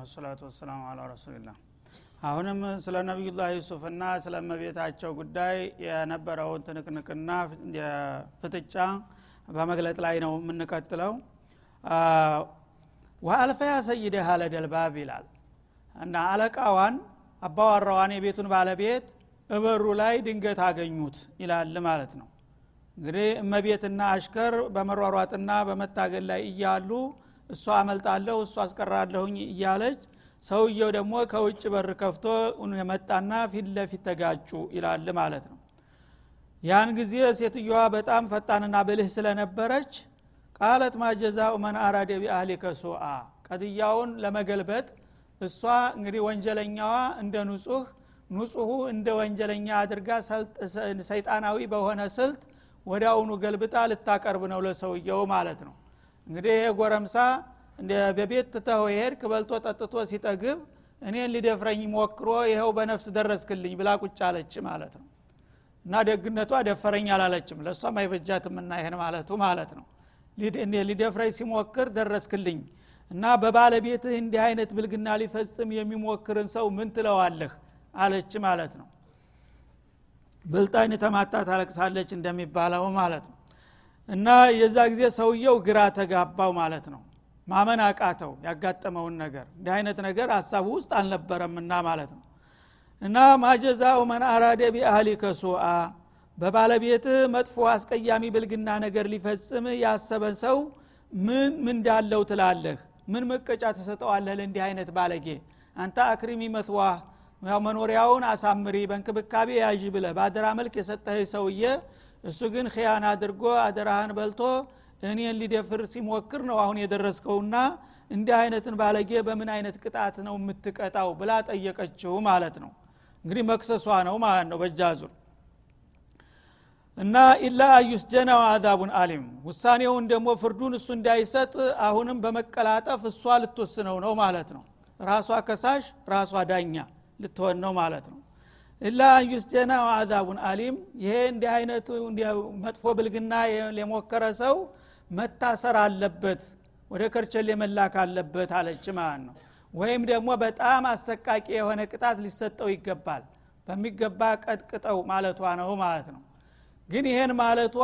ወሰላቱ ወሰላሙ አላ ረሱሊላህ። አሁንም ስለ ነቢዩላህ ዩሱፍና ስለ እመቤታቸው ጉዳይ የነበረውን ትንቅንቅና ፍጥጫ በመግለጥ ላይ ነው የምንቀጥለው። ወአልፈያ ሰይደህ አለደልባብ ይላል። እና አለቃዋን አባዋራዋን የቤቱን ባለቤት እበሩ ላይ ድንገት አገኙት ይላል ማለት ነው። እንግዲህ እመቤትና አሽከር በመሯሯጥና በመታገል ላይ እያሉ እሷ አመልጣለሁ እሷ አስቀራለሁኝ እያለች ሰውየው ደግሞ ከውጭ በር ከፍቶ መጣና ፊት ለፊት ተጋጩ ይላል ማለት ነው። ያን ጊዜ ሴትዮዋ በጣም ፈጣንና ብልህ ስለነበረች ቃለት ማጀዛኡ መን አራደ ቢአህሊከ ሱአ ቀድያውን ለመገልበጥ እሷ እንግዲህ ወንጀለኛዋ እንደ ንጹህ ንጹሁ እንደ ወንጀለኛ አድርጋ ሰይጣናዊ በሆነ ስልት አሁኑ ገልብጣ ልታቀርብ ነው ለሰውየው ማለት ነው እንግዲህ ይሄ ጎረምሳ በቤት ትተው ሄድክ በልቶ ጠጥቶ ሲጠግብ እኔን ሊደፍረኝ ሞክሮ ይኸው በነፍስ ደረስክልኝ ብላ ቁጭ አለች ማለት ነው። እና ደግነቷ ደፈረኝ አላለችም። ለእሷም አይበጃትም እና ይሄን ማለቱ ማለት ነው። ሊደፍረኝ ሲሞክር ደረስክልኝ እና በባለቤትህ እንዲህ አይነት ብልግና ሊፈጽም የሚሞክርን ሰው ምን ትለዋለህ? አለች ማለት ነው። ብልጣይን ተማታ ታለቅሳለች እንደሚባለው ማለት ነው እና የዛ ጊዜ ሰውየው ግራ ተጋባው ማለት ነው። ማመን አቃተው ያጋጠመውን ነገር። እንዲህ አይነት ነገር ሀሳቡ ውስጥ አልነበረምና ማለት ነው። እና ማጀዛው መን አራደ ቢአህሊከ ሱአ በባለቤትህ መጥፎ አስቀያሚ ብልግና ነገር ሊፈጽም ያሰበ ሰው ምን ምን እንዳለው ትላለህ? ምን መቀጫ ተሰጠዋለህ ለእንዲህ አይነት ባለጌ? አንተ አክሪሚ መትዋህ መኖሪያውን አሳምሪ በእንክብካቤ ያዥ ብለ በአደራ መልክ የሰጠህ ሰውዬ እሱ ግን ክያን አድርጎ አደራህን በልቶ እኔን ሊደፍር ሲሞክር ነው አሁን የደረስከውና እንዲህ አይነትን ባለጌ በምን አይነት ቅጣት ነው የምትቀጣው ብላ ጠየቀችው ማለት ነው። እንግዲህ መክሰሷ ነው ማለት ነው በእጃ ዙር እና ኢላ አዩስጀና አዛቡን አሊም። ውሳኔውን ደግሞ ፍርዱን እሱ እንዳይሰጥ አሁንም በመቀላጠፍ እሷ ልትወስነው ነው ማለት ነው። ራሷ ከሳሽ ራሷ ዳኛ ልትሆን ነው ማለት ነው ኢላ አዩስጀና አዛቡን አሊም። ይሄ እንዲህ አይነቱ መጥፎ ብልግና የሞከረ ሰው መታሰር አለበት ወደ ከርቸሌ መላክ አለበት አለች ማለት ነው። ወይም ደግሞ በጣም አሰቃቂ የሆነ ቅጣት ሊሰጠው ይገባል። በሚገባ ቀጥቅጠው ማለቷ ነው ማለት ነው። ግን ይሄን ማለቷ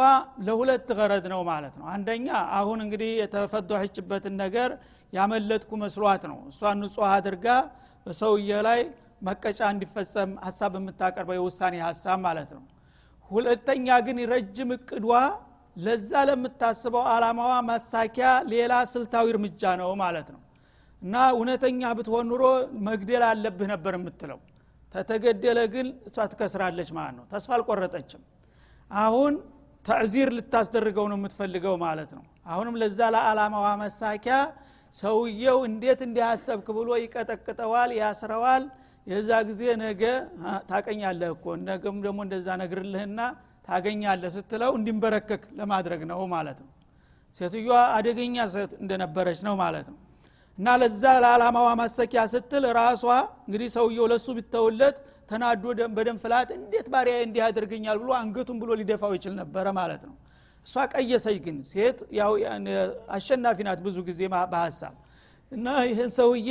ለሁለት ገረድ ነው ማለት ነው። አንደኛ አሁን እንግዲህ የተፈዷችበትን ነገር ያመለጥኩ መስሏት ነው። እሷን ንጹህ አድርጋ በሰውየ ላይ መቀጫ እንዲፈጸም ሀሳብ የምታቀርበው የውሳኔ ሀሳብ ማለት ነው። ሁለተኛ ግን ረጅም እቅዷ ለዛ ለምታስበው አላማዋ ማሳኪያ ሌላ ስልታዊ እርምጃ ነው ማለት ነው። እና እውነተኛ ብትሆን ኑሮ መግደል አለብህ ነበር የምትለው። ተተገደለ ግን እሷ ትከስራለች ማለት ነው። ተስፋ አልቆረጠችም። አሁን ተዕዚር ልታስደርገው ነው የምትፈልገው ማለት ነው። አሁንም ለዛ ለዓላማዋ መሳኪያ ሰውየው እንዴት እንዲያሰብክ ብሎ ይቀጠቅጠዋል ያስረዋል የዛ ጊዜ ነገ ታቀኛለህ እኮ ነገም ደግሞ እንደዛ ነግርልህና ታገኛለህ ስትለው እንዲንበረከክ ለማድረግ ነው ማለት ነው። ሴትዮዋ አደገኛ ሴት እንደነበረች ነው ማለት ነው። እና ለዛ ለዓላማዋ ማሰኪያ ስትል ራሷ እንግዲህ ሰውየው ለሱ ቢተውለት ተናዶ በደም ፍላት እንዴት ባሪያ እንዲህ ያደርገኛል ብሎ አንገቱን ብሎ ሊደፋው ይችል ነበረ ማለት ነው። እሷ ቀየሰች ግን ሴት ያው አሸናፊ ናት ብዙ ጊዜ በሀሳብ። እና ይህን ሰውዬ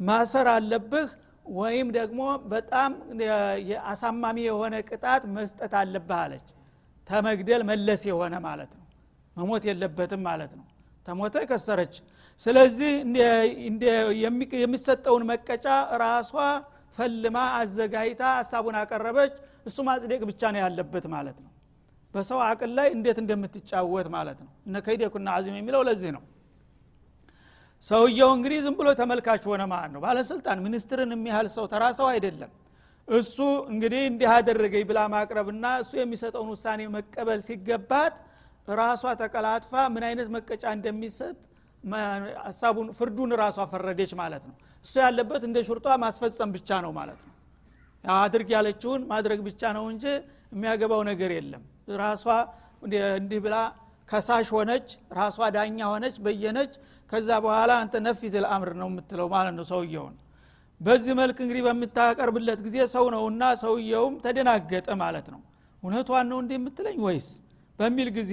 ማሰር አለብህ ወይም ደግሞ በጣም አሳማሚ የሆነ ቅጣት መስጠት አለብህ አለች። ተመግደል መለስ የሆነ ማለት ነው። መሞት የለበትም ማለት ነው። ተሞተ ከሰረች ስለዚህ የሚሰጠውን መቀጫ ራሷ ፈልማ አዘጋጅታ ሀሳቡን አቀረበች። እሱ ማጽደቅ ብቻ ነው ያለበት ማለት ነው። በሰው አቅል ላይ እንዴት እንደምትጫወት ማለት ነው። እነ ከይደኩና አዚም የሚለው ለዚህ ነው ሰውየው እንግዲህ ዝም ብሎ ተመልካች ሆነ ማለት ነው። ባለስልጣን ሚኒስትርን የሚያህል ሰው ተራ ሰው አይደለም። እሱ እንግዲህ እንዲህ አደረገኝ ብላ ማቅረብና እሱ የሚሰጠውን ውሳኔ መቀበል ሲገባት ራሷ ተቀላጥፋ ምን አይነት መቀጫ እንደሚሰጥ ሀሳቡን ፍርዱን ራሷ ፈረደች ማለት ነው። እሱ ያለበት እንደ ሹርጧ ማስፈጸም ብቻ ነው ማለት ነው። አድርግ ያለችውን ማድረግ ብቻ ነው እንጂ የሚያገባው ነገር የለም። ራሷ እንዲህ ብላ ከሳሽ ሆነች ራሷ ዳኛ ሆነች በየነች ከዛ በኋላ አንተ ነፊዝ ልአምር ነው የምትለው ማለት ነው ሰውየውን። በዚህ መልክ እንግዲህ በምታቀርብለት ጊዜ ሰው ነውና ሰውየውም ተደናገጠ ማለት ነው። እውነቷን ነው እንዲህ የምትለኝ ወይስ? በሚል ጊዜ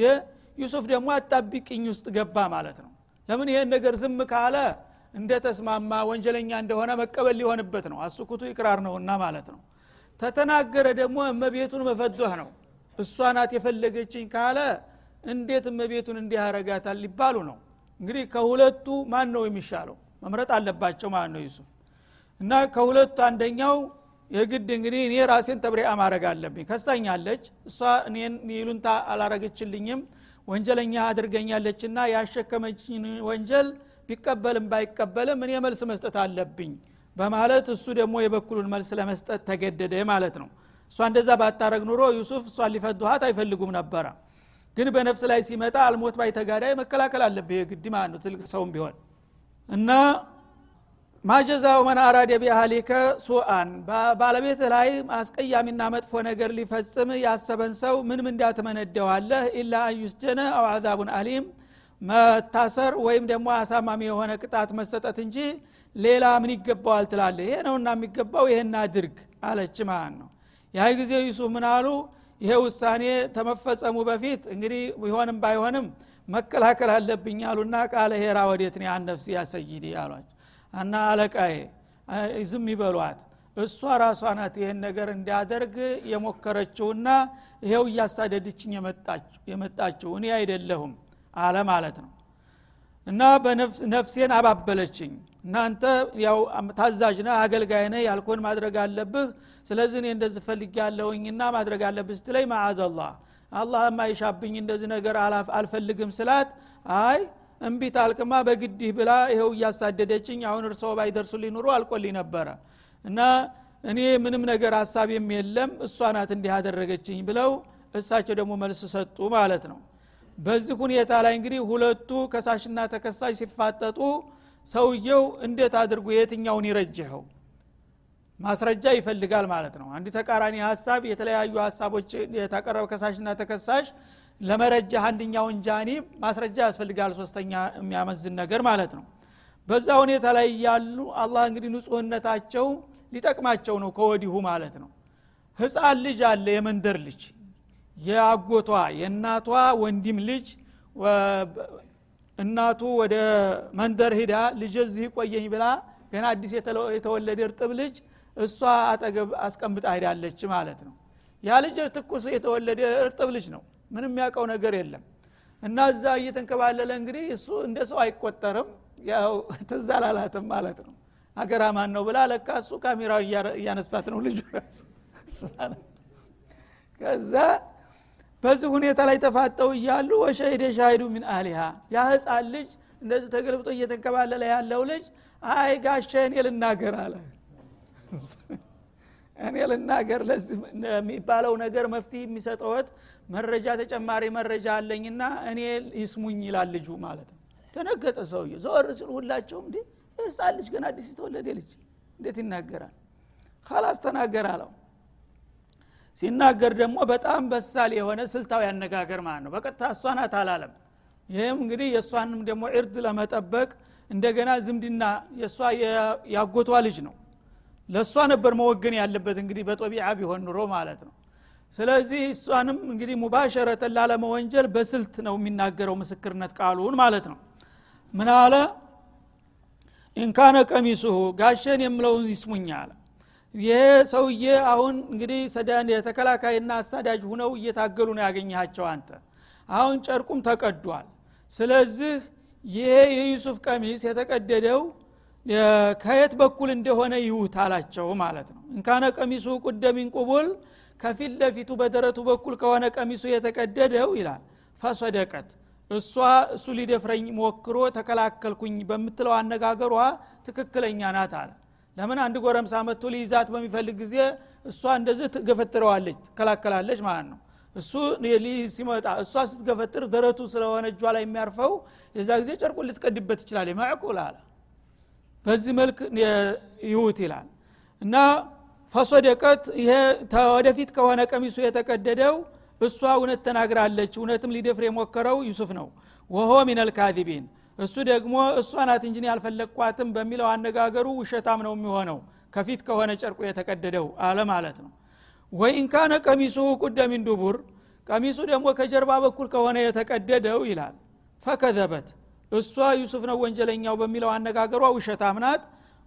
ዩሱፍ ደግሞ አጣቢቅኝ ውስጥ ገባ ማለት ነው። ለምን ይሄን ነገር ዝም ካለ እንደተስማማ ወንጀለኛ እንደሆነ መቀበል ሊሆንበት ነው። አስኩቱ ይቅራር ነውና ማለት ነው። ተተናገረ ደግሞ እመቤቱን መፈዶህ ነው። እሷ ናት የፈለገችኝ ካለ እንዴት እመቤቱን እንዲህ ያረጋታል ሊባሉ ነው እንግዲህ ከሁለቱ ማን ነው የሚሻለው? መምረጥ አለባቸው ማለት ነው ዩሱፍ። እና ከሁለቱ አንደኛው የግድ እንግዲህ እኔ ራሴን تبرئة ማድረግ አለብኝ። ከሳኛለች እሷ እኔን ይሉኝታ አላረገችልኝም ወንጀለኛ አድርገኛለችና ያሸከመችኝ ወንጀል ቢቀበልም ባይቀበልም እኔ መልስ መስጠት አለብኝ በማለት እሱ ደግሞ የበኩሉን መልስ ለመስጠት ተገደደ ማለት ነው። እሷ እንደዛ ባታረግ ኑሮ ዩሱፍ እሷን ሊፈዱሃት አይፈልጉም ነበረ ግን በነፍስ ላይ ሲመጣ አልሞት ባይ ተጋዳይ መከላከል አለብህ የግድ ማለት ነው። ትልቅ ሰውም ቢሆን እና ማጀዛው መን አራደ ቢአህሊከ ሱአን ባለቤት ላይ አስቀያሚና መጥፎ ነገር ሊፈጽም ያሰበን ሰው ምን ምንዳ ኢላ አንዩስጀነ አው አዛቡን አሊም መታሰር ወይም ደግሞ አሳማሚ የሆነ ቅጣት መሰጠት እንጂ ሌላ ምን ይገባዋል ትላለ ይሄ ነውና የሚገባው ይሄን አድርግ አለች ማለት ነው። ያ ጊዜ ዩሱፍ ምን አሉ ይሄ ውሳኔ ተመፈጸሙ በፊት እንግዲህ ቢሆንም ባይሆንም መከላከል አለብኝ አሉና ቃለ ሄራ ወዴት ነው አነፍሲ ያሰይዲ አሏቸው። እና አለቃዬ ዝም ይበሏት። እሷ ራሷ ናት ይህን ነገር እንዲያደርግ የሞከረችውና ይሄው እያሳደድችኝ የመጣችው እኔ አይደለሁም አለ ማለት ነው እና በነፍሴን አባበለችኝ። እናንተ ያው ታዛዥ ነህ አገልጋይ ነህ ያልኮን ማድረግ አለብህ። ስለዚህ እኔ እንደዚህ ፈልግ ያለውኝና ማድረግ አለብህ ስትለይ ማአዘላህ አላህ የማይሻብኝ እንደዚህ ነገር አልፈልግም ስላት አይ እምቢ ታልቅማ በግዲህ ብላ ይኸው እያሳደደችኝ አሁን እርስዎ ባይደርሱ ሊኑሩ አልቆልኝ ነበረ። እና እኔ ምንም ነገር ሀሳብም የለም እሷ ናት እንዲህ አደረገችኝ ብለው እሳቸው ደግሞ መልስ ሰጡ ማለት ነው በዚህ ሁኔታ ላይ እንግዲህ ሁለቱ ከሳሽና ተከሳሽ ሲፋጠጡ ሰውየው እንዴት አድርጎ የትኛውን ይረጅኸው ማስረጃ ይፈልጋል ማለት ነው። አንድ ተቃራኒ ሀሳብ የተለያዩ ሀሳቦች የተቀረበ ከሳሽና ተከሳሽ ለመረጃህ አንድኛውን ጃኒብ ማስረጃ ያስፈልጋል ሶስተኛ የሚያመዝን ነገር ማለት ነው። በዛ ሁኔታ ላይ ያሉ አላህ እንግዲህ ንጹህነታቸው ሊጠቅማቸው ነው ከወዲሁ ማለት ነው። ህፃን ልጅ አለ የመንደር ልጅ የአጎቷ የእናቷ ወንድም ልጅ እናቱ ወደ መንደር ሂዳ ልጅ እዚህ ቆየኝ ብላ ገና አዲስ የተወለደ እርጥብ ልጅ እሷ አጠገብ አስቀምጣ ሄዳለች ማለት ነው። ያ ልጅ ትኩስ የተወለደ እርጥብ ልጅ ነው። ምንም ያውቀው ነገር የለም። እና እዛ እየተንከባለለ እንግዲህ እሱ እንደ ሰው አይቆጠርም። ያው ትዝ ማለት ነው። አገራማን ነው ብላ ለካ እሱ ካሜራው እያነሳት ነው ልጁ ከዛ በዚህ ሁኔታ ላይ ተፋጠው እያሉ ወሸሂደ ሻሂዱ ሚን አህሊሃ ያ ህፃን ልጅ እንደዚህ ተገልብጦ እየተንከባለለ ያለው ልጅ አይ ጋሸ እኔ ልናገር አለ። እኔ ልናገር ለዚህ የሚባለው ነገር መፍትሄ የሚሰጠወት መረጃ ተጨማሪ መረጃ አለኝና እኔ ይስሙኝ ይላል ልጁ ማለት ነው። ደነገጠ ሰውየ ዘወር ሲሉ ሁላቸውም እንዴ? ህፃን ልጅ ገና አዲስ የተወለደ ልጅ እንዴት ይናገራል? ካላስ ተናገር አለው ሲናገር ደግሞ በጣም በሳል የሆነ ስልታዊ አነጋገር ማለት ነው። በቀጥታ እሷ አላለም። ይህም እንግዲህ የእሷንም ደግሞ እርድ ለመጠበቅ እንደገና ዝምድና የእሷ ያጎቷ ልጅ ነው። ለእሷ ነበር መወገን ያለበት እንግዲህ በጦቢዓ ቢሆን ኑሮ ማለት ነው። ስለዚህ እሷንም እንግዲህ ሙባሸረተን ላለመወንጀል በስልት ነው የሚናገረው ምስክርነት ቃሉን ማለት ነው። ምን አለ? ኢንካነ ቀሚሱሁ ጋሸን የምለውን ይስሙኛ አለ ይሄ ሰውዬ አሁን እንግዲህ ሰዳን የተከላካይና አሳዳጅ ሁነው እየታገሉ ነው ያገኘሃቸው አንተ። አሁን ጨርቁም ተቀዷል። ስለዚህ ይሄ የዩሱፍ ቀሚስ የተቀደደው ከየት በኩል እንደሆነ ይሁት አላቸው ማለት ነው። እንካነ ቀሚሱ ቁደሚን ቁቡል ከፊት ለፊቱ በደረቱ በኩል ከሆነ ቀሚሱ የተቀደደው ይላል። ፈሰደቀት እሷ እሱ ሊደፍረኝ ሞክሮ ተከላከልኩኝ በምትለው አነጋገሯ ትክክለኛ ናት አለ ለምን አንድ ጎረምሳ መጥቶ ሊይዛት በሚፈልግ ጊዜ እሷ እንደዚህ ትገፈትረዋለች ትከላከላለች ማለት ነው። እሱ ሲመጣ እሷ ስትገፈጥር ደረቱ ስለሆነ እጇ ላይ የሚያርፈው የዛ ጊዜ ጨርቁን ልትቀድበት ይችላል ማዕቁል አለ። በዚህ መልክ ይሁት ይላል። እና ፈሶደቀት ይሄ ወደፊት ከሆነ ቀሚሱ የተቀደደው እሷ እውነት ተናግራለች እውነትም ሊደፍር የሞከረው ዩሱፍ ነው። ወሆ ሚነል ካዚቢን እሱ ደግሞ እሷ ናት እንጂ ያልፈለግኳትም በሚለው አነጋገሩ ውሸታም ነው የሚሆነው። ከፊት ከሆነ ጨርቁ የተቀደደው አለ ማለት ነው። ወኢንካነ ቀሚሱ ቁደሚን ዱቡር ቀሚሱ ደግሞ ከጀርባ በኩል ከሆነ የተቀደደው ይላል። ፈከዘበት እሷ ዩሱፍ ነው ወንጀለኛው በሚለው አነጋገሯ ውሸታም ናት።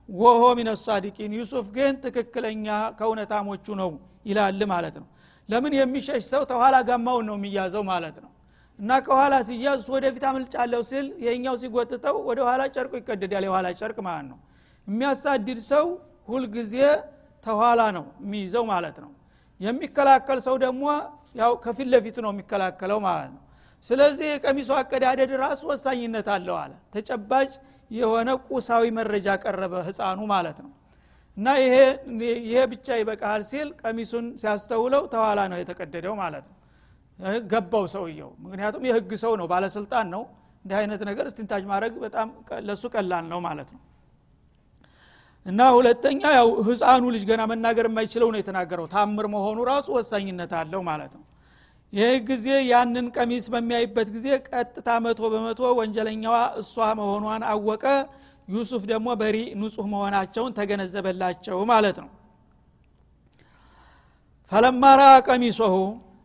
ወሆ ሚነሳዲቂን ዩሱፍ ግን ትክክለኛ ከእውነታሞቹ ነው ይላል ማለት ነው። ለምን የሚሸሽ ሰው ተኋላ ጋማውን ነው የሚያዘው ማለት ነው እና ከኋላ ሲያዝ እሱ ወደፊት አምልጫለሁ ሲል የኛው ሲጎትተው ወደ ኋላ ጨርቁ ይቀደዳል። የኋላ ጨርቅ ማለት ነው። የሚያሳድድ ሰው ሁልጊዜ ተኋላ ነው የሚይዘው ማለት ነው። የሚከላከል ሰው ደግሞ ያው ከፊት ለፊቱ ነው የሚከላከለው ማለት ነው። ስለዚህ የቀሚሱ አቀዳደድ ራሱ ወሳኝነት አለው አለ። ተጨባጭ የሆነ ቁሳዊ መረጃ ቀረበ ህፃኑ ማለት ነው። እና ይሄ ብቻ ይበቃል ሲል ቀሚሱን ሲያስተውለው ተኋላ ነው የተቀደደው ማለት ነው ገባው ሰውየው። ምክንያቱም የህግ ሰው ነው ባለስልጣን ነው። እንዲህ አይነት ነገር استنتاج ማድረግ በጣም ለሱ ቀላል ነው ማለት ነው። እና ሁለተኛ ያው ህፃኑ ልጅ ገና መናገር የማይችለው ነው የተናገረው። ታምር መሆኑ ራሱ ወሳኝነት አለው ማለት ነው። ይህ ጊዜ ያንን ቀሚስ በሚያይበት ጊዜ ቀጥታ መቶ በመቶ ወንጀለኛዋ እሷ መሆኗን አወቀ። ዩሱፍ ደግሞ بريء ንጹህ መሆናቸውን ተገነዘበላቸው ማለት ነው። فلما رأى قميصه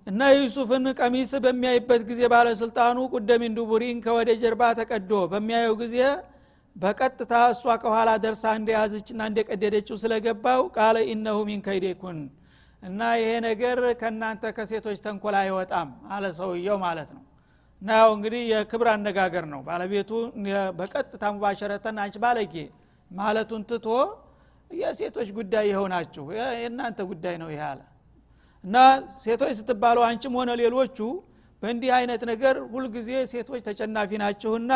እና የዩሱፍን ቀሚስ በሚያይበት ጊዜ ባለስልጣኑ ቁደሚን ዱቡሪን ከወደ ጀርባ ተቀዶ በሚያየው ጊዜ በቀጥታ እሷ ከኋላ ደርሳ እንደያዘችና እንደቀደደችው ስለገባው ቃለ ኢነሁ ሚን ከይዴኩን እና ይሄ ነገር ከእናንተ ከሴቶች ተንኮል አይወጣም አለ ሰውየው ማለት ነው። እና ያው እንግዲህ የክብር አነጋገር ነው። ባለቤቱ በቀጥታ ሙባሸረተን አንቺ ባለጌ ማለቱን ትቶ የሴቶች ጉዳይ የሆናችሁ የእናንተ ጉዳይ ነው ይሄ አለ እና ሴቶች ስትባሉ አንቺም ሆነ ሌሎቹ በእንዲህ አይነት ነገር ሁልጊዜ ሴቶች ተጨናፊ ናችሁና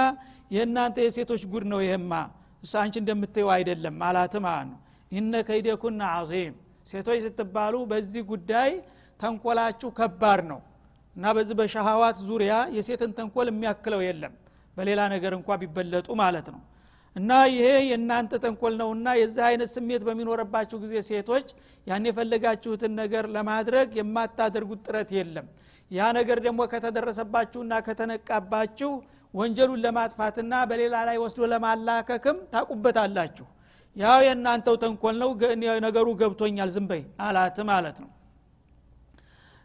የእናንተ የሴቶች ጉድ ነው ይሄማ። እሱ አንቺ እንደምትየው አይደለም አላት ነው። ኢነ ከይደኩና አዚም ሴቶች ስትባሉ በዚህ ጉዳይ ተንኮላችሁ ከባድ ነው እና በዚህ በሸሃዋት ዙሪያ የሴትን ተንኮል የሚያክለው የለም። በሌላ ነገር እንኳ ቢበለጡ ማለት ነው እና ይሄ የእናንተ ተንኮል ነውና የዚህ አይነት ስሜት በሚኖረባችሁ ጊዜ ሴቶች ያን የፈለጋችሁትን ነገር ለማድረግ የማታደርጉት ጥረት የለም። ያ ነገር ደግሞ ከተደረሰባችሁና ከተነቃባችሁ ወንጀሉን ለማጥፋትና በሌላ ላይ ወስዶ ለማላከክም ታቁበታላችሁ። ያው የእናንተው ተንኮል ነው ነገሩ ገብቶኛል ዝንበይ አላት ማለት ነው።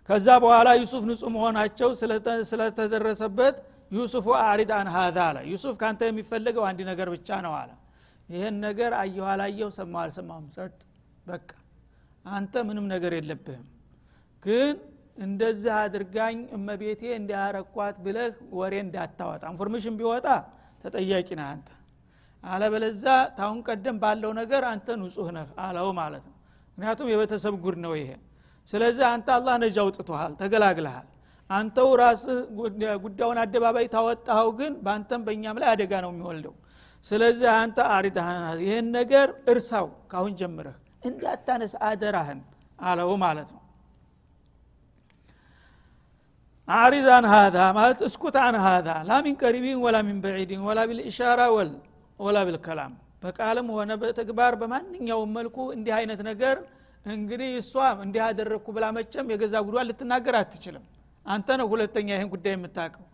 ከዛ በኋላ ዩሱፍ ንጹህ መሆናቸው ስለተደረሰበት يوسف أعرض عن هذا አለ። ዩሱፍ ካንተ የሚፈለገው አንድ ነገር ብቻ ነው አለ። ይህን ነገር አየሁ አላየሁ ሰማሁ አልሰማሁም ጸጥ በቃ። አንተ ምንም ነገር የለብህም። ግን እንደዚህ አድርጋኝ እመቤቴ እንዲያረኳት ብለህ ወሬ እንዳታወጣ። information ቢወጣ ተጠያቂ ነህ አንተ። አለበለዛ ካሁን ቀደም ባለው ነገር አንተ ንጹህ ነህ አለው ማለት ነው። ምክንያቱም የቤተሰብ ጉድ ነው ይሄ። ስለዚህ አንተ አላህ نجا አውጥቶሃል ተገላግለሃል አንተው ራስህ ጉዳዩን አደባባይ ታወጣኸው ግን በአንተም በእኛም ላይ አደጋ ነው የሚወልደው። ስለዚህ አንተ አሪዳህን ይህን ነገር እርሳው ካሁን ጀምረህ። እንዳታነስ አደራህን አለው ማለት ነው። አሪድ አን ሀዛ ማለት እስኩት አን ሀዛ ላ ሚን ቀሪቢን ወላ ሚን በዒድን ወላ ቢልኢሻራ ወላ ቢልከላም በቃልም ሆነ በተግባር በማንኛውም መልኩ እንዲህ አይነት ነገር እንግዲህ እሷ እንዲህ አደረግኩ ብላ መቸም የገዛ ጉዷን ልትናገር አትችልም አንተ ነው ሁለተኛ ይህን ጉዳይ የምታውቀው።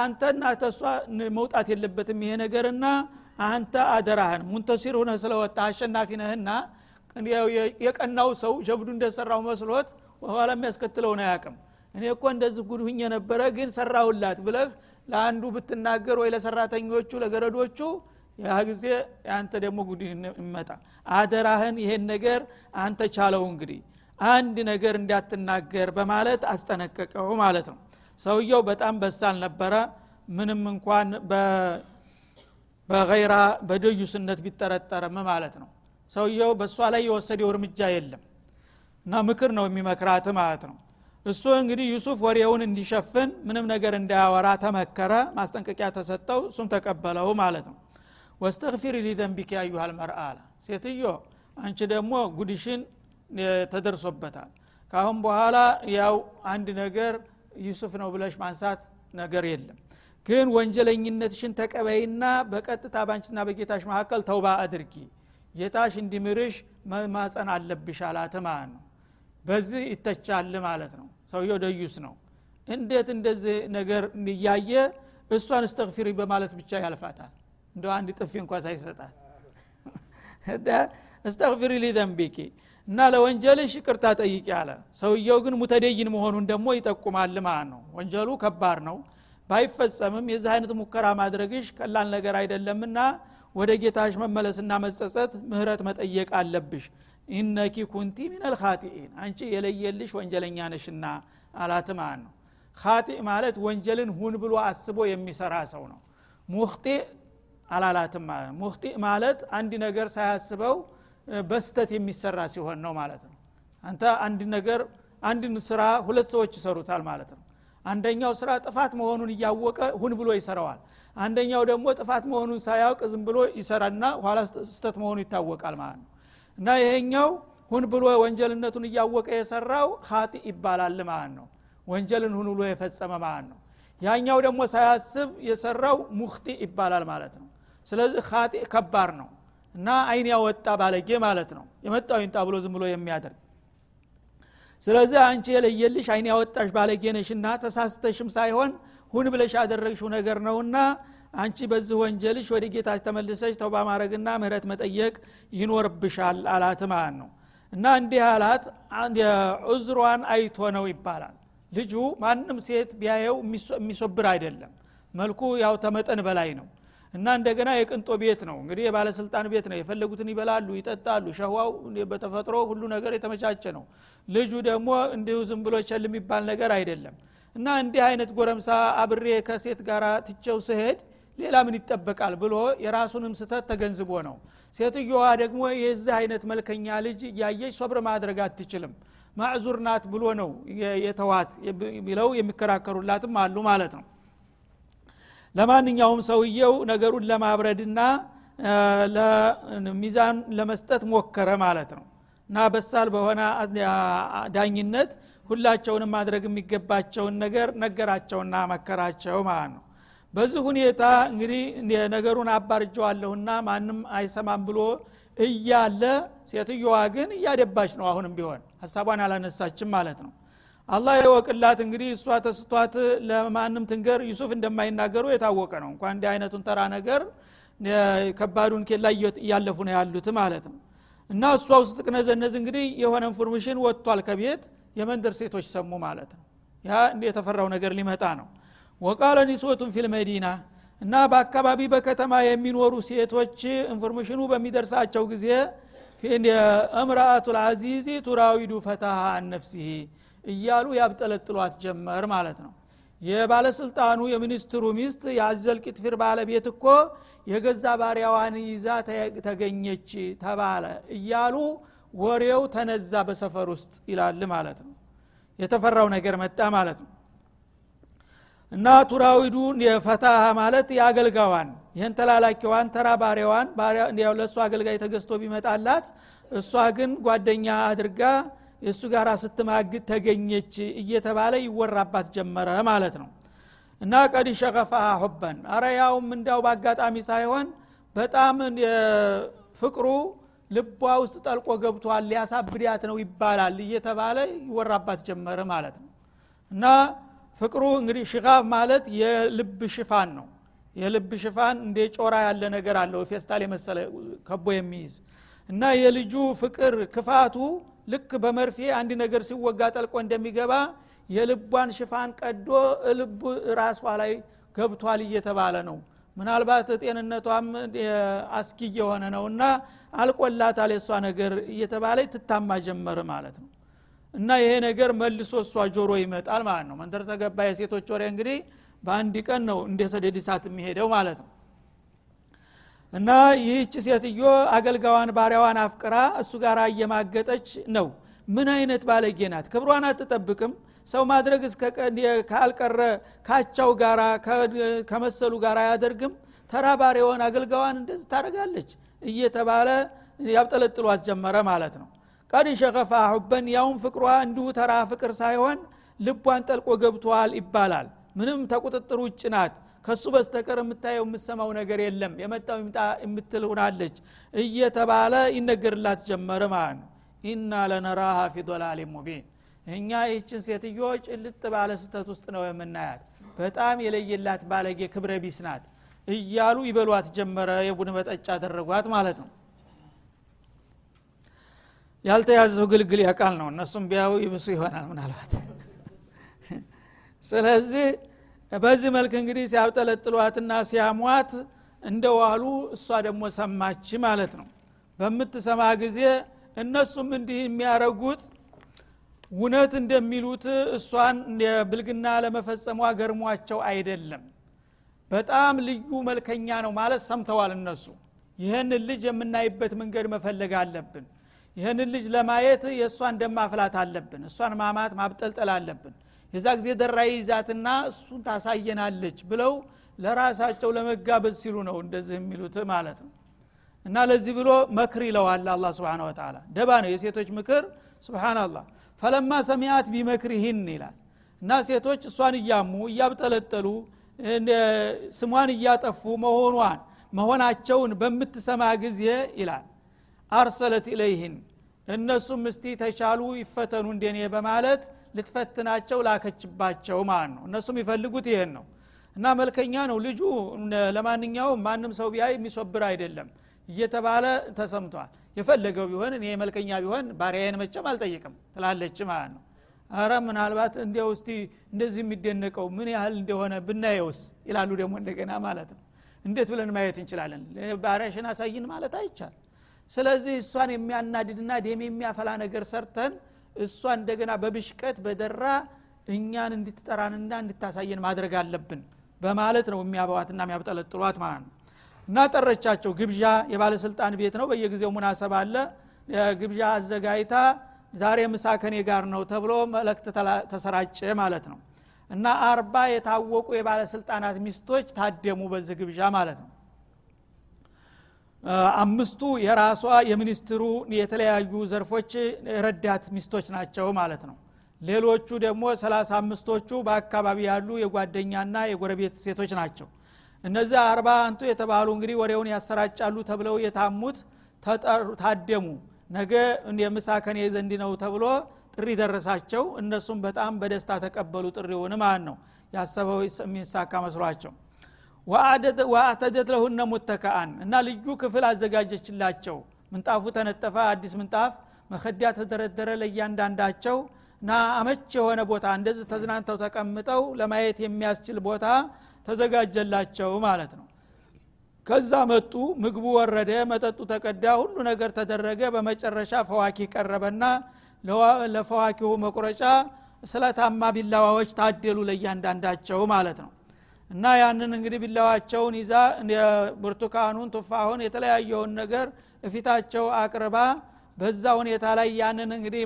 አንተና ተሷ መውጣት የለበትም ይሄ ነገርና አንተ አደራህን ሙንተሲር ሁነ ስለወጣ አሸናፊ ነህና የቀናው ሰው ጀብዱ እንደሰራው መስሎት በኋላ የሚያስከትለውን አያቅም እኔ እኮ እንደዚህ ጉድ ሁኝ ነበረ ግን ሰራሁላት ብለህ ለአንዱ ብትናገር ወይ ለሰራተኞቹ ለገረዶቹ ያ ጊዜ አንተ ደግሞ ጉድ ይመጣ። አደራህን ይሄን ነገር አንተ ቻለው እንግዲህ አንድ ነገር እንዳትናገር በማለት አስጠነቀቀው ማለት ነው። ሰውየው በጣም በሳል ነበረ። ምንም እንኳን በገይራ በደዩስነት ቢጠረጠረም ማለት ነው። ሰውየው በእሷ ላይ የወሰደው እርምጃ የለም እና ምክር ነው የሚመክራት ማለት ነው። እሱ እንግዲህ ዩሱፍ ወሬውን እንዲሸፍን ምንም ነገር እንዳያወራ ተመከረ። ማስጠንቀቂያ ተሰጠው እሱም ተቀበለው ማለት ነው። ወስተግፊሪ ሊዘንቢክ ያዩሃል መርአላ ሴትዮ አንቺ ደግሞ ጉድሽን ተደርሶበታል። ካሁን በኋላ ያው አንድ ነገር ዩሱፍ ነው ብለሽ ማንሳት ነገር የለም። ግን ወንጀለኝነትሽን ተቀበይና በቀጥታ ባንችና በጌታሽ መካከል ተውባ አድርጊ። ጌታሽ እንዲምርሽ መማፀን አለብሽ አላት ማለት ነው። በዚህ ይተቻል ማለት ነው። ሰውየው ደዩስ ነው። እንዴት እንደዚህ ነገር እያየ እሷን እስተግፊሪ በማለት ብቻ ያልፋታል? እንደ አንድ ጥፊ እንኳ ሳይሰጣል እስተግፊሪ ሊዘንቢኪ እና ለወንጀልሽ ይቅርታ ጠይቂ አለ። ሰውየው ግን ሙተደይን መሆኑን ደግሞ ይጠቁማል ማለት ነው። ወንጀሉ ከባድ ነው። ባይፈጸምም የዚህ አይነት ሙከራ ማድረግሽ ቀላል ነገር አይደለምና ወደ ጌታሽ መመለስና መጸጸት ምህረት መጠየቅ አለብሽ። ኢነኪ ኩንቲ ሚነል ኻጢኢን አንቺ የለየልሽ ወንጀለኛ ነሽና አላት ማለት ነው። ኻጢእ ማለት ወንጀልን ሁን ብሎ አስቦ የሚሰራ ሰው ነው። ሙክጢእ አላላትም ማለት ሙክጢእ ማለት አንድ ነገር ሳያስበው በስተት የሚሰራ ሲሆን ነው ማለት ነው። አንተ አንድ ነገር አንድን ስራ ሁለት ሰዎች ይሰሩታል ማለት ነው። አንደኛው ስራ ጥፋት መሆኑን እያወቀ ሁን ብሎ ይሰራዋል። አንደኛው ደግሞ ጥፋት መሆኑን ሳያውቅ ዝም ብሎ ይሰራና ኋላ ስተት መሆኑ ይታወቃል ማለት ነው። እና ይሄኛው ሁን ብሎ ወንጀልነቱን እያወቀ የሰራው ሀጢ ይባላል ማለት ነው። ወንጀልን ሁን ብሎ የፈጸመ ማለት ነው። ያኛው ደግሞ ሳያስብ የሰራው ሙክቲ ይባላል ማለት ነው። ስለዚህ ሀጢ ከባድ ነው እና አይን ያወጣ ባለጌ ማለት ነው። የመጣው ይንጣ ብሎ ዝም ብሎ የሚያደርግ ስለዚህ አንቺ የለየልሽ አይን ያወጣሽ ባለጌ ነሽና ተሳስተሽም ሳይሆን ሁን ብለሽ ያደረግሽው ነገር ነውና አንቺ በዚህ ወንጀልሽ ወደ ጌታች ተመልሰሽ ተውባ ማድረግና ምህረት መጠየቅ ይኖርብሻል አላት ማለት ነው። እና እንዲህ አላት ዑዝሯን አይቶ ነው ይባላል። ልጁ ማንም ሴት ቢያየው የሚሶብር አይደለም። መልኩ ያው ተመጠን በላይ ነው እና እንደገና የቅንጦ ቤት ነው። እንግዲህ የባለስልጣን ቤት ነው። የፈለጉትን ይበላሉ ይጠጣሉ። ሸዋው በተፈጥሮ ሁሉ ነገር የተመቻቸ ነው። ልጁ ደግሞ እንዲሁ ዝም ብሎ ቸል የሚባል ነገር አይደለም። እና እንዲህ አይነት ጎረምሳ አብሬ ከሴት ጋር ትቸው ስሄድ ሌላ ምን ይጠበቃል ብሎ የራሱንም ስተት ተገንዝቦ ነው። ሴትዮዋ ደግሞ የዚህ አይነት መልከኛ ልጅ እያየች ሶብር ማድረግ አትችልም። ማዕዙር ናት ብሎ ነው የተዋት ብለው የሚከራከሩላትም አሉ ማለት ነው ለማንኛውም ሰውየው ነገሩን ለማብረድና ሚዛን ለመስጠት ሞከረ ማለት ነው። እና በሳል በሆነ ዳኝነት ሁላቸውንም ማድረግ የሚገባቸውን ነገር ነገራቸውና መከራቸው ማለት ነው። በዚህ ሁኔታ እንግዲህ ነገሩን አባርጀዋለሁና ማንም አይሰማም ብሎ እያለ ሴትዮዋ ግን እያደባች ነው አሁንም ቢሆን ሀሳቧን አላነሳችም ማለት ነው አላህ የወቅላት እንግዲህ እሷ ተስቷት ለማንም ትንገር ዩሱፍ እንደማይናገሩ የታወቀ ነው። እንኳ እንዲህ አይነቱን ተራ ነገር ከባዱን ኬላ እያለፉ ነው ያሉት ማለት ነው። እና እሷ ውስጥ ቅነዘነዝ እንግዲህ የሆነ information ወጥቷል ከቤት የመንደር ሴቶች ሰሙ ማለት ነው። ያ የተፈራው ነገር ሊመጣ ነው። وقال نسوة في المدينة እና በአካባቢ በከተማ የሚኖሩ ሴቶች information ኑ በሚደርሳቸው ጊዜ امرأة العزيز تراود فتاها عن نفسه እያሉ ያብጠለጥሏት ጀመር ማለት ነው። የባለስልጣኑ የሚኒስትሩ ሚስት የአዘል ቂጥፊር ባለቤት እኮ የገዛ ባሪያዋን ይዛ ተገኘች ተባለ እያሉ ወሬው ተነዛ በሰፈር ውስጥ ይላል ማለት ነው። የተፈራው ነገር መጣ ማለት ነው። እና ቱራዊዱ የፈታሃ ማለት የአገልጋዋን ይህን ተላላኪዋን ተራ ባሪያዋን ለእሱ አገልጋይ ተገዝቶ ቢመጣላት እሷ ግን ጓደኛ አድርጋ የእሱ ጋር ስትማግድ ተገኘች እየተባለ ይወራባት ጀመረ ማለት ነው። እና ቀድ ሸቀፋ ሁበን አረ ያውም እንዳው በአጋጣሚ ሳይሆን በጣም ፍቅሩ ልቧ ውስጥ ጠልቆ ገብቷል ሊያሳብዳት ነው ይባላል እየተባለ ይወራባት ጀመረ ማለት ነው። እና ፍቅሩ እንግዲህ ሽፋፍ ማለት የልብ ሽፋን ነው። የልብ ሽፋን እንደ ጮራ ያለ ነገር አለው ፌስታል የመሰለ ከቦ የሚይዝ እና የልጁ ፍቅር ክፋቱ ልክ በመርፌ አንድ ነገር ሲወጋ ጠልቆ እንደሚገባ የልቧን ሽፋን ቀዶ ልብ ራሷ ላይ ገብቷል እየተባለ ነው። ምናልባት ጤንነቷም አስጊ የሆነ ነው እና አልቆላታል የእሷ ነገር እየተባለ ትታማ ጀመር ማለት ነው። እና ይሄ ነገር መልሶ እሷ ጆሮ ይመጣል ማለት ነው። መንተር ተገባ የሴቶች ወሬ እንግዲህ በአንድ ቀን ነው እንደ ሰደድ እሳት የሚሄደው ማለት ነው እና ይህች ሴትዮ አገልጋዋን ባሪያዋን አፍቅራ እሱ ጋር እየማገጠች ነው። ምን አይነት ባለጌ ናት? ክብሯን አትጠብቅም። ሰው ማድረግ ካልቀረ ካቻው ጋራ ከመሰሉ ጋር አያደርግም። ተራ ባሪያዋን አገልጋዋን እንደዚህ ታደርጋለች እየተባለ ያብጠለጥሏት ጀመረ ማለት ነው። ቀድ ሸቀፋ ሁበን ያውን ፍቅሯ እንዲሁ ተራ ፍቅር ሳይሆን ልቧን ጠልቆ ገብቷል ይባላል። ምንም ተቁጥጥር ውጭ ናት ከሱ በስተቀር የምታየው የምሰማው ነገር የለም። የመጣው ይምጣ የምትል ሁናለች እየተባለ ይነገርላት ጀመረ ማለት ነው። ኢና ለነራሃ ፊ ዶላል ሙቢን። እኛ ይህችን ሴትዮ ጭልጥ ባለ ስተት ውስጥ ነው የምናያት። በጣም የለየላት ባለጌ ክብረ ቢስ ናት እያሉ ይበሏት ጀመረ። የቡን መጠጫ አደረጓት ማለት ነው። ያልተያዘው ግልግል ያቃል ነው። እነሱም ቢያው ይብሱ ይሆናል ምናልባት። ስለዚህ በዚህ መልክ እንግዲህ ሲያብጠለጥሏትና ሲያሟት እንደ ዋሉ እሷ ደግሞ ሰማች ማለት ነው። በምትሰማ ጊዜ እነሱም እንዲህ የሚያረጉት እውነት እንደሚሉት እሷን ብልግና ለመፈጸሟ ገርሟቸው አይደለም። በጣም ልዩ መልከኛ ነው ማለት ሰምተዋል እነሱ። ይህንን ልጅ የምናይበት መንገድ መፈለግ አለብን። ይህንን ልጅ ለማየት የእሷን ደም ማፍላት አለብን እሷን ማማት ማብጠልጠል አለብን የዛ ጊዜ ደራ ይዛትና እሱን ታሳየናለች ብለው ለራሳቸው ለመጋበዝ ሲሉ ነው እንደዚህ የሚሉት ማለት ነው። እና ለዚህ ብሎ መክር ይለዋል አላ ስብን ወተላ ደባ ነው የሴቶች ምክር። ስብናላህ ፈለማ ሰሚያት ቢመክሪህን ይላል። እና ሴቶች እሷን እያሙ እያብጠለጠሉ ስሟን እያጠፉ መሆኗን መሆናቸውን በምትሰማ ጊዜ ይላል። አርሰለት ኢለይህን እነሱም እስቲ ተቻሉ ይፈተኑ እንደኔ በማለት ልትፈትናቸው ላከችባቸው ማለት ነው። እነሱም ይፈልጉት ይሄን ነው። እና መልከኛ ነው። ልጁ ለማንኛውም ማንም ሰው ቢያይ የሚሶብር አይደለም እየተባለ ተሰምቷል። የፈለገው ቢሆን እኔ መልከኛ ቢሆን ባሪያዬን መቸም አልጠይቅም ትላለች ማለት ነው። አረ ምናልባት እንዲያው እስቲ እንደዚህ የሚደነቀው ምን ያህል እንደሆነ ብናየውስ ይላሉ ደግሞ እንደገና ማለት ነው። እንዴት ብለን ማየት እንችላለን? ባሪያሽን አሳይን ማለት አይቻል ስለዚህ እሷን የሚያናድድና ደም የሚያፈላ ነገር ሰርተን እሷ እንደገና በብሽቀት በደራ እኛን እንድትጠራንና እንድታሳየን ማድረግ አለብን በማለት ነው የሚያበዋትና የሚያብጠለጥሏት ማለት ነው። እና ጠረቻቸው። ግብዣ የባለስልጣን ቤት ነው። በየጊዜው ሙናሰብ አለ። ግብዣ አዘጋጅታ ዛሬ ምሳ ከኔ ጋር ነው ተብሎ መልእክት ተሰራጨ ማለት ነው። እና አርባ የታወቁ የባለስልጣናት ሚስቶች ታደሙ በዚህ ግብዣ ማለት ነው አምስቱ የራሷ የሚኒስትሩ የተለያዩ ዘርፎች ረዳት ሚስቶች ናቸው ማለት ነው። ሌሎቹ ደግሞ ሰላሳ አምስቶቹ በአካባቢ ያሉ የጓደኛና የጎረቤት ሴቶች ናቸው። እነዚህ አርባ አንቱ የተባሉ እንግዲህ ወሬውን ያሰራጫሉ ተብለው የታሙት ታደሙ። ነገ የምሳ ከኔ ዘንድ ነው ተብሎ ጥሪ ደረሳቸው። እነሱም በጣም በደስታ ተቀበሉ ጥሪውን ማለት ነው። ያሰበው የሚሳካ መስሏቸው ወአተደት ለሁነ ሙተከአን እና ልዩ ክፍል አዘጋጀችላቸው። ምንጣፉ ተነጠፈ አዲስ ምንጣፍ መከዳ ተደረደረ ለእያንዳንዳቸው እና አመች የሆነ ቦታ እንደዚህ ተዝናንተው ተቀምጠው ለማየት የሚያስችል ቦታ ተዘጋጀላቸው ማለት ነው። ከዛ መጡ ምግቡ ወረደ መጠጡ ተቀዳ ሁሉ ነገር ተደረገ። በመጨረሻ ፈዋኪ ቀረበና ለፈዋኪሁ መቁረጫ ስለታማ ቢላዋዎች ታደሉ ለእያንዳንዳቸው ማለት ነው እና ያንን እንግዲህ ቢላዋቸውን ይዛ ብርቱካኑን ቱፋሁን የተለያየውን ነገር እፊታቸው አቅርባ በዛ ሁኔታ ላይ ያንን እንግዲህ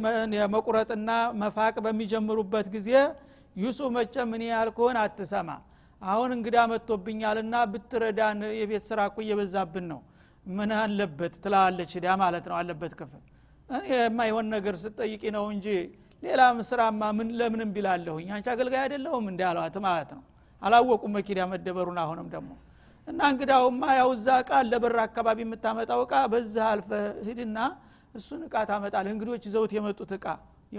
መቁረጥና መፋቅ በሚጀምሩበት ጊዜ ዩሱፍ መቸም እኔ ያልኩህን አትሰማ አሁን እንግዳ መጥቶብኛልና ብትረዳን የቤት ስራ እኮ እየበዛብን ነው። ምን አለበት ትላለች ዳ ማለት ነው አለበት ክፍል። የማይሆን ነገር ስጠይቂ ነው እንጂ ሌላ ስራማ ምን ለምንም ቢላለሁኝ? አንቺ አገልጋይ አይደለሁም እንዲ አሏት ማለት ነው አላወቁም መኪዳ መደበሩን አሁንም ደግሞ። እና እንግዳውማ ያው እዛ እቃ ለበር አካባቢ የምታመጣው እቃ በዛ አልፈ ሂድና እሱን እቃ ታመጣለህ። እንግዶች ዘውት የመጡት እቃ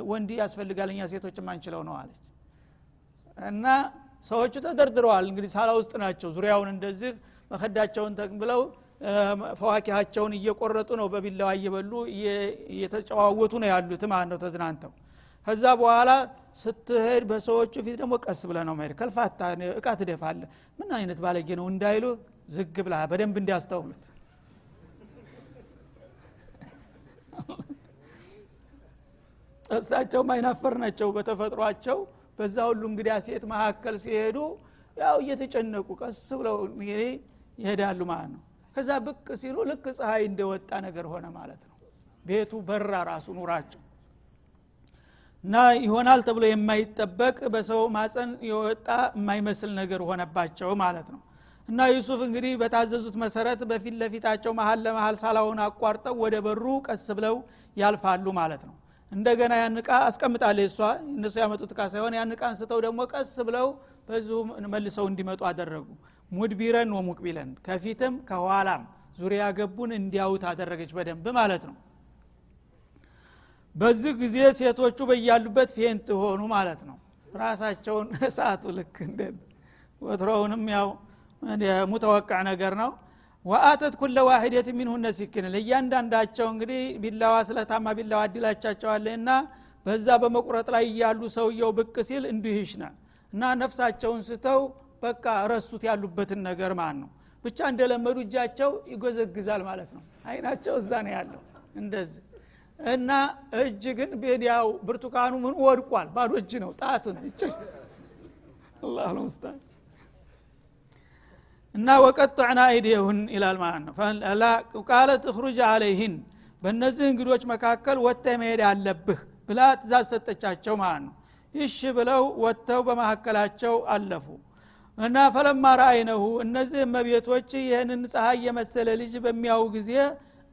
ወንድ ያስፈልጋል እኛ ሴቶች ማንችለው ነው አለች። እና ሰዎቹ ተደርድረዋል። እንግዲህ ሳላ ውስጥ ናቸው። ዙሪያውን እንደዚህ መከዳቸውን ተብለው ፈዋኪሃቸውን እየቆረጡ ነው። በቢላዋ እየበሉ እየተጨዋወቱ ነው ያሉት ማለት ነው ተዝናንተው። ከዛ በኋላ ስትሄድ በሰዎቹ ፊት ደግሞ ቀስ ብለ ነው መሄድ ከልፋታ እቃ ትደፋለ ምን አይነት ባለጌ ነው እንዳይሉ ዝግ ብላ በደንብ እንዲያስተውሉት። እሳቸው ማይናፈር ናቸው በተፈጥሯቸው። በዛ ሁሉ እንግዲያ ሴት መካከል ሲሄዱ ያው እየተጨነቁ ቀስ ብለው ይሄዳሉ ማለት ነው። ከዛ ብቅ ሲሉ ልክ ፀሐይ እንደወጣ ነገር ሆነ ማለት ነው። ቤቱ በራ ራሱ ኑራቸው እና ይሆናል ተብሎ የማይጠበቅ በሰው ማፀን የወጣ የማይመስል ነገር ሆነባቸው ማለት ነው። እና ዩሱፍ እንግዲህ በታዘዙት መሰረት በፊት ለፊታቸው መሀል ለመሀል ሳላውን አቋርጠው ወደ በሩ ቀስ ብለው ያልፋሉ ማለት ነው። እንደገና ያን እቃ አስቀምጣለ እሷ እነሱ ያመጡት እቃ ሳይሆን ያን እቃ አንስተው ደግሞ ቀስ ብለው በዚሁ መልሰው እንዲመጡ አደረጉ። مدبرا ومقبلا ከፊትም ከኋላም ዙሪያ ገቡን እንዲያውት አደረገች በደንብ ማለት ነው በዚህ ጊዜ ሴቶቹ በያሉበት faint ሆኑ ማለት ነው። ራሳቸውን እሳቱ ልክ እንደ ወትሮውንም ያው متوقع ነገር ነው። وآتت كل واحدة منهن سكينا ለእያንዳንዳቸው እንግዲህ ቢላዋ ስለታማ ቢላዋ አዲላቻቸዋለና በዛ በመቁረጥ ላይ እያሉ ሰውየው ብቅ ሲል እንዲህሽነ እና ነፍሳቸውን ስተው በቃ ረሱት ያሉበትን ነገር ማን ነው? ብቻ እንደለመዱ እጃቸው ይጎዘግዛል ማለት ነው። አይናቸው እዛ ነው ያለው። እንደዚህ እና እጅ ግን ቤዲያው ብርቱካኑ ምን ወድቋል? ባዶ እጅ ነው ጣት ነው። ልሙስታን እና ወቀጥዕና አይዲየሁን ይላል ማለት ነው። ቃለት እክሩጅ አለይህን በእነዚህ እንግዶች መካከል ወጥተ መሄድ አለብህ ብላ ትእዛዝ ሰጠቻቸው ማለት ነው። ይሽ ብለው ወጥተው በመካከላቸው አለፉ። እና ፈለማ ረአይነሁ እነዚህ እመቤቶች ይህንን ፀሐይ የመሰለ ልጅ በሚያው ጊዜ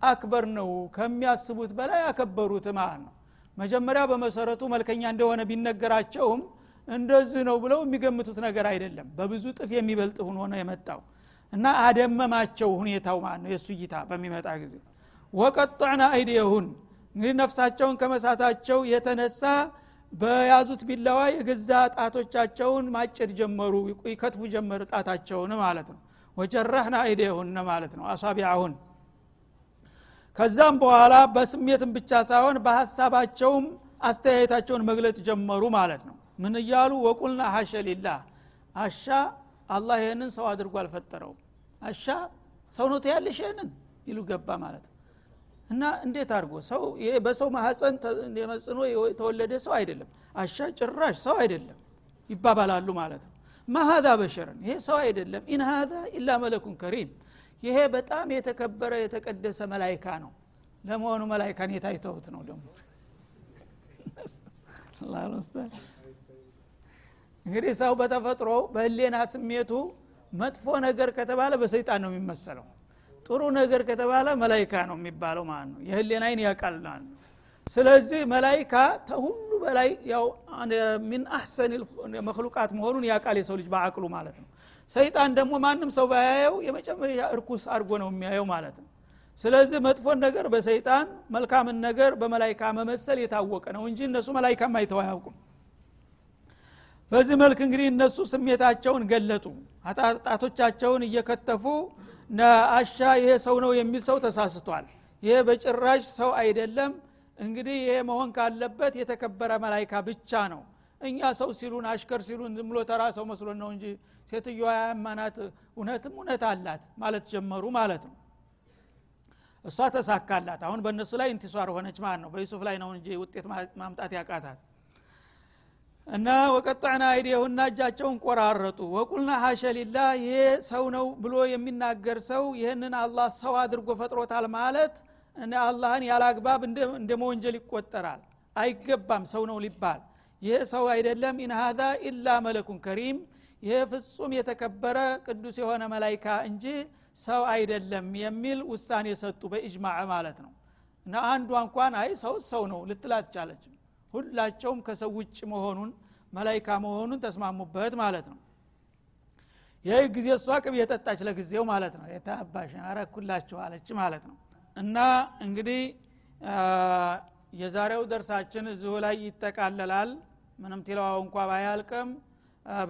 አክበር ነው ከሚያስቡት በላይ ያከበሩት ማለት ነው? መጀመሪያ በመሰረቱ መልከኛ እንደሆነ ቢነገራቸውም እንደዚህ ነው ብለው የሚገምቱት ነገር አይደለም። በብዙ ጥፍ የሚበልጥ ሆኖ ነው የመጣው። እና አደመማቸው ሁኔታው ማለት ነው? የእሱ እይታ በሚመጣ ጊዜ። ወቀጠዕና አይዲየሁን እንግዲህ ነፍሳቸውን ከመሳታቸው የተነሳ በያዙት ቢላዋ የገዛ ጣቶቻቸውን ማጨድ ጀመሩ ይከትፉ ጀመሩ ጣታቸውን ማለት ነው። ወጀራህና አይዲየሁን ማለት ነው። አሳቢያሁን ከዛም በኋላ በስሜትም ብቻ ሳይሆን በሀሳባቸውም አስተያየታቸውን መግለጥ ጀመሩ ማለት ነው። ምን እያሉ? ወቁልና ሀሸ ሊላህ። حاشا الله ይህንን ሰው አድርጎ አልፈጠረውም። حاشا ሰው ነው ያለሽ ይህንን? ይሉ ገባ ማለት ነው። እና እንዴት አድርጎ? ሰው በሰው ማህፀን የመጽኖ የተወለደ ሰው አይደለም። حاشا ጭራሽ ሰው አይደለም ይባባላሉ ማለት ነው። ما هذا بشرا ይሄ ሰው አይደለም። إن هذا إلا ملك كريم ይሄ በጣም የተከበረ የተቀደሰ መላይካ ነው። ለመሆኑ መላይካን የታይተውት ነው ደግሞ? እንግዲህ ሰው በተፈጥሮ በህሌና ስሜቱ መጥፎ ነገር ከተባለ በሰይጣን ነው የሚመሰለው። ጥሩ ነገር ከተባለ መላይካ ነው የሚባለው ማለት ነው። የህሌናይን ያውቃል ማለት ነው ስለዚህ መላይካ ተሁሉ በላይ ያው ሚን አሕሰን መክሉቃት መሆኑን ያውቃል የሰው ልጅ በአቅሉ ማለት ነው ሰይጣን ደግሞ ማንም ሰው ባያየው የመጨመሪያ እርኩስ አድርጎ ነው የሚያየው ማለት ነው። ስለዚህ መጥፎን ነገር በሰይጣን መልካምን ነገር በመላይካ መመሰል የታወቀ ነው እንጂ እነሱ መላይካም አይተው አያውቁም። በዚህ መልክ እንግዲህ እነሱ ስሜታቸውን ገለጡ። ጣቶቻቸውን እየከተፉ አሻ ይሄ ሰው ነው የሚል ሰው ተሳስቷል። ይሄ በጭራሽ ሰው አይደለም። እንግዲህ ይሄ መሆን ካለበት የተከበረ መላይካ ብቻ ነው እኛ ሰው ሲሉን አሽከር ሲሉን ዝም ብሎ ተራ ሰው መስሎን ነው እንጂ ሴትዮዋ ያማናት እውነትም እውነት አላት ማለት ጀመሩ ማለት ነው። እሷ ተሳካላት። አሁን በእነሱ ላይ እንቲሷር ሆነች ማለት ነው። በዩሱፍ ላይ ነው እንጂ ውጤት ማምጣት ያቃታት። እና وقطعن أيديهن እጃቸውን ቆራረጡ። وقلن حاش لله ይሄ ሰው ነው ብሎ የሚናገር ሰው ይህንን አላህ ሰው አድርጎ ፈጥሮታል ማለት አላህን ያላግባብ እንደ መወንጀል ይቆጠራል። አይገባም ሰው ነው ሊባል ይህ ሰው አይደለም إن هذا إلا ملك كريم። ይህ ፍጹም የተከበረ ቅዱስ የሆነ መላይካ እንጂ ሰው አይደለም የሚል ውሳኔ ሰጡ በኢጅማዕ ማለት ነው። እና አንዷ እንኳን አይ ሰው ሰው ነው ልትል አትቻለችም ሁላቸውም ከሰው ውጭ መሆኑን መላይካ መሆኑን ተስማሙበት ማለት ነው። ይህ ጊዜ እሷ ቅብ የጠጣች ለጊዜው ማለት ነው። የተባሽ አረኩላችሁ አለች ማለት ነው። እና እንግዲህ የዛሬው ደርሳችን እዚሁ ላይ ይጠቃለላል። ምንም ቲለዋው እንኳ ባያልቅም።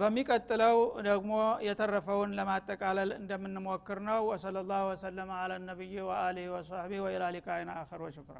በሚቀጥለው ደግሞ የተረፈውን ለማጠቃለል እንደምንሞክር ነው። ወሰለ ላሁ ወሰለማ አለ ነቢይ ወአሊህ ወሰቢ ወኢላሊቃይን አኸር። ወሽኩራ